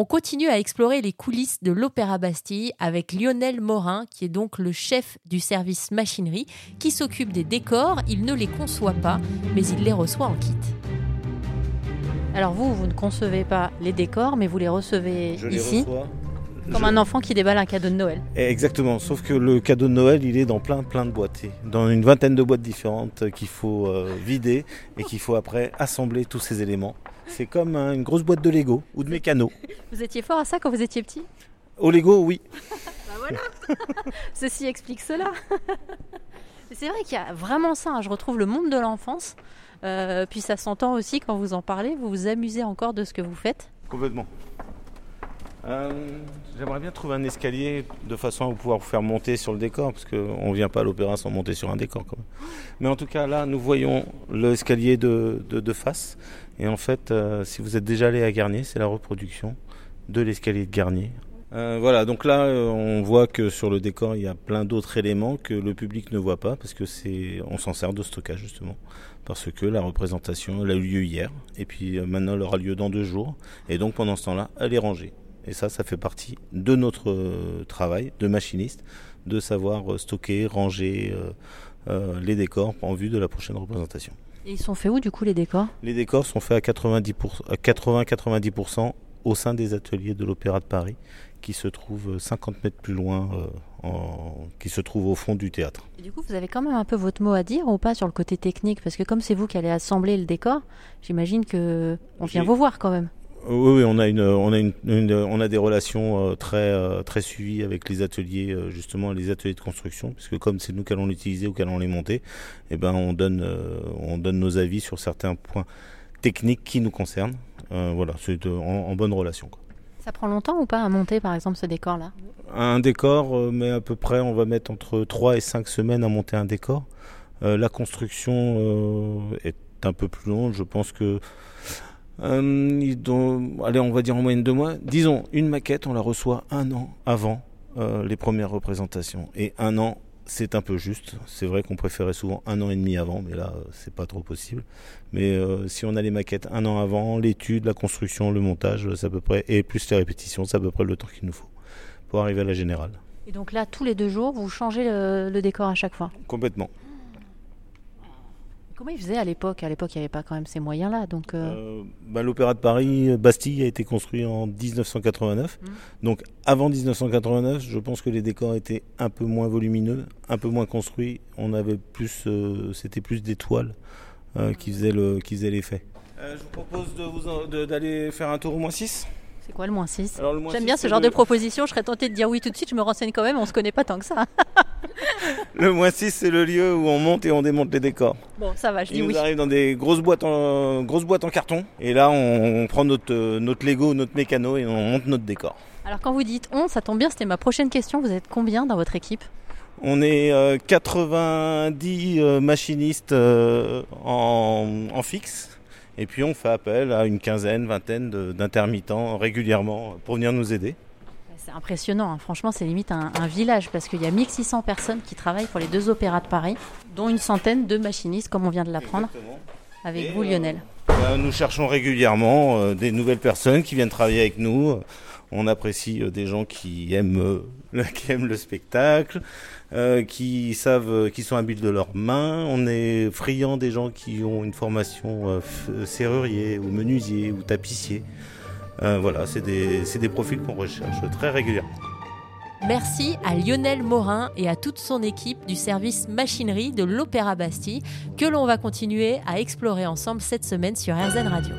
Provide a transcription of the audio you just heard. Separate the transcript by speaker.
Speaker 1: On continue à explorer les coulisses de l'Opéra Bastille avec Lionel Morin, qui est donc le chef du service machinerie, qui s'occupe des décors. Il ne les conçoit pas, mais il les reçoit en kit. Alors vous, vous ne concevez pas les décors, mais vous les recevez
Speaker 2: Je les
Speaker 1: ici,
Speaker 2: reçois.
Speaker 1: comme
Speaker 2: Je-
Speaker 1: un enfant qui déballe un cadeau de Noël.
Speaker 2: Exactement, sauf que le cadeau de Noël, il est dans plein plein de boîtes, dans une vingtaine de boîtes différentes qu'il faut euh, vider et qu'il faut après assembler tous ces éléments. C'est comme hein, une grosse boîte de Lego ou de mécano.
Speaker 1: Vous étiez fort à ça quand vous étiez petit?
Speaker 2: Au Lego, oui.
Speaker 1: Ceci explique cela. C'est vrai qu'il y a vraiment ça. hein. Je retrouve le monde de l'enfance. Euh, puis ça s'entend aussi quand vous en parlez. Vous vous amusez encore de ce que vous faites.
Speaker 2: Complètement. Euh, J'aimerais bien trouver un escalier de façon à pouvoir vous faire monter sur le décor, parce qu'on ne vient pas à l'opéra sans monter sur un décor quand même. Mais en tout cas, là, nous voyons l'escalier de, de, face. Et en fait, euh, si vous êtes déjà allé à Garnier, c'est la reproduction de l'escalier de Garnier. Euh, voilà, donc là, on voit que sur le décor, il y a plein d'autres éléments que le public ne voit pas, parce que c'est, on s'en sert de stockage justement, parce que la représentation, elle a eu lieu hier, et puis maintenant, elle aura lieu dans deux jours, et donc pendant ce temps-là, elle est rangée. Et ça, ça fait partie de notre euh, travail de machiniste, de savoir euh, stocker, ranger euh, les décors en vue de la prochaine représentation.
Speaker 1: Et ils sont faits où du coup les décors?
Speaker 2: Les décors sont faits à 90%, à 80-90% au sein des ateliers de l'Opéra de Paris, qui se trouvent 50 mètres plus loin, euh, en- qui se trouvent au fond du théâtre.
Speaker 1: Et du coup, vous avez quand même un peu votre mot à dire ou pas sur le côté technique? Parce que comme c'est vous qui allez assembler le décor, j'imagine que on vient vous voir quand même.
Speaker 2: Oui, on a une, on a une, une- on a des relations euh, très, euh, très suivies avec les ateliers, euh, justement les ateliers de construction, puisque comme c'est nous qui allons l'utiliser ou qui allons les monter, eh ben on donne, on donne nos avis sur certains points techniques qui nous concernent. Euh, voilà, c'est en, en bonne relation. quoi.
Speaker 1: Ça prend longtemps ou pas à monter par exemple ce décor-là?
Speaker 2: Un décor, mais à peu près, on va mettre entre 3 et 5 semaines à monter un décor. Euh, la construction euh, est un peu plus longue. Je pense que. Euh, allez, on va dire en moyenne deux mois. Disons, une maquette, on la reçoit un an avant euh, les premières représentations. Et un an, c'est un peu juste. C'est vrai qu'on préférait souvent un an et demi avant, mais là, euh, c'est pas trop possible. Mais euh, si on a les maquettes un an avant, l'étude, la construction, le montage, c'est à peu près, et plus les répétitions, c'est à peu près le temps qu'il nous faut pour arriver à la générale.
Speaker 1: Et donc là, tous les deux jours, vous changez le, le décor à chaque fois?
Speaker 2: Complètement.
Speaker 1: Comment ils faisaient à l'époque? À l'époque, il n'y avait pas quand même ces moyens-là. Donc, euh,
Speaker 2: Euh, bah, L'Opéra de Paris, euh, Bastille, a été construit en 1989.
Speaker 1: Mhm.
Speaker 2: Donc avant 1989, je pense que les décors étaient un peu moins volumineux, un peu moins construits. On avait plus, euh, c'était plus des toiles euh, qui faisaient le, qui faisaient l'effet. je vous propose de vous d'aller faire un tour au moins 6.
Speaker 1: c'est quoi le moins 6
Speaker 2: Alors, le moins
Speaker 1: J'aime bien ce genre
Speaker 2: le-
Speaker 1: de proposition. Je serais tentée de dire oui tout de suite. Je me renseigne quand même. On se connaît pas tant que ça.
Speaker 2: Le moins 6, c'est le lieu où on monte et on démonte les décors.
Speaker 1: Bon, ça va. Je dis
Speaker 2: Il nous
Speaker 1: oui.
Speaker 2: arrive dans des grosses boîtes en, grosses boîtes en carton. Et là, on, on prend notre, euh, notre Lego, notre mécano et on monte notre décor.
Speaker 1: Alors quand vous dites on, ça tombe bien. C'était ma prochaine question. Vous êtes combien dans votre équipe?
Speaker 2: On est euh, 90 euh, machinistes euh, en, en fixe. Et puis on fait appel à une quinzaine, vingtaine d'intermittents régulièrement pour venir nous aider.
Speaker 1: C'est impressionnant, hein. franchement c'est limite un, un village parce qu'il y a 1600 personnes qui travaillent pour les deux opéras de Paris, dont une centaine de machinistes comme on vient de l'apprendre avec
Speaker 2: Et,
Speaker 1: vous
Speaker 2: euh,
Speaker 1: Lionel.
Speaker 2: Ben, nous cherchons régulièrement euh, des nouvelles personnes qui viennent travailler avec nous. On apprécie euh, des gens qui aiment, le, qui aiment le spectacle, qui savent, qui sont habiles de leurs mains. On est friand des gens qui ont une formation serrurier ou menuisier ou tapissier. Euh, voilà, c'est des, des profils qu'on recherche très régulièrement.
Speaker 1: Merci à Lionel Morin et à toute son équipe du service machinerie de l'Opéra Bastille que l'on va continuer à explorer ensemble cette semaine sur RZN Radio.